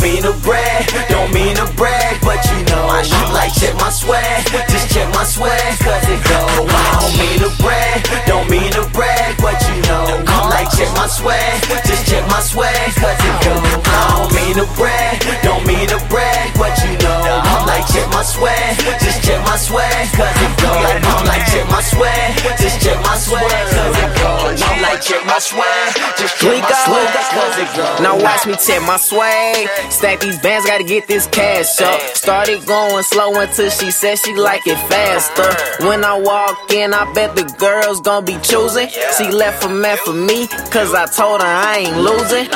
to brag, don't mean to brag, but you know I shoot like check my swag, just check my swag, cause it go. I don't mean to brag, don't mean to brag, but you know I like check my swag, just check my swag, cause it go. I don't mean to brag, don't mean to brag, but you know I like check my swag, just check my swag, cause it go. I like check my swag, just check my swag, cause it go. I like check my swag, just check my swag, Now watch me check my swag. Stack these bands, gotta get this cash up. Started going slow until she said she like it faster. When I walk in, I bet the girls gonna be choosing. She left a man for me, cause I told her I ain't losing.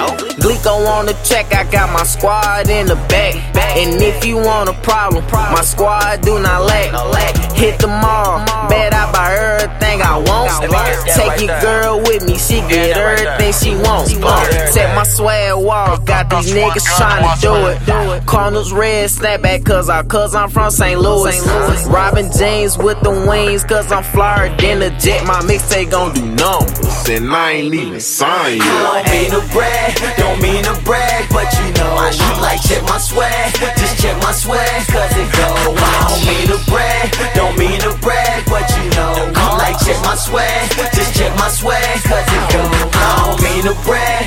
Gleeko on the track, I got my squad in the back. And if you want a problem, my squad do not lack. Hit the mall, bet I buy everything I want. Take your girl with me, she get everything she wants. Set my swag wall, got these niggas trying to do it. Cardinals red snapback, cause I, cause I'm from St. Louis. Robin James with the wings, cause I'm flyer than a jet. My mixtape gon' do numbers. And I ain't even signed you. I don't mean to brag, don't mean to brag, but you know I shoot like check my swag, just check my swag, cause it go. I don't mean to brag, don't mean to brag, but you know I like check my swag, just check my swag, cause it go. I don't mean to brag,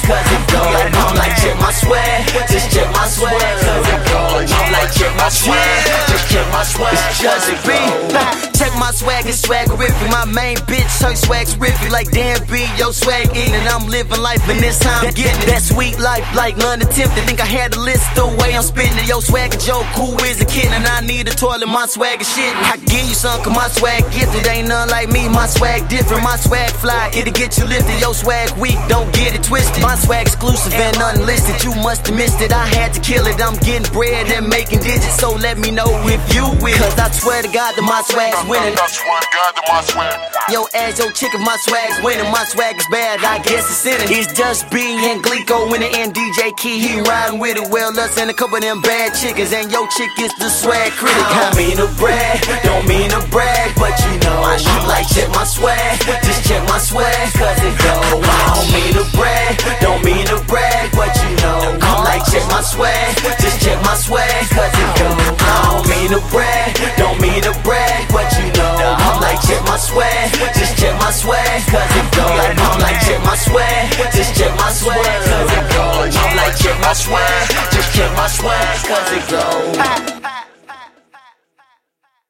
cause it go. I like check my sweat just check my sweat cause it go. I like check my sweat just check my swag, cause it go. Swag and swaggerific. My main bitch, her swag's riffy. Like Dan B, yo swag eating. And I'm living life, and this time I'm getting it. That sweet life, like London Tipton. Think I had to list the way I'm spitting it. Yo swag a joke, who is is a kid, and I need a toilet. My swag is shit. I give you some, cause my swag gifted. Ain't none like me, my swag different. My swag fly, it'll get you lifted. Yo swag weak, don't get it twisted. My swag exclusive and unlisted. You must have missed it. I had to kill it. I'm getting bread and making digits. So let me know if you will. Cause I swear to God that my swag's winning. I swear to God that my swag. Yo, ask your chick if my swag's winning. My swag is bad, I guess it's in it. It's JustB and Gleeko winning and DJ Key. He riding with it. Well, us and a couple of them bad chickens. And your chick is the swag critic. I don't mean to brag, don't mean to brag, but you know I shoot like shit, my swag, just check my swag, cause it go. I like check my swag, just check my swag, cause it go. I like check my swag, just check my swag, cause it go.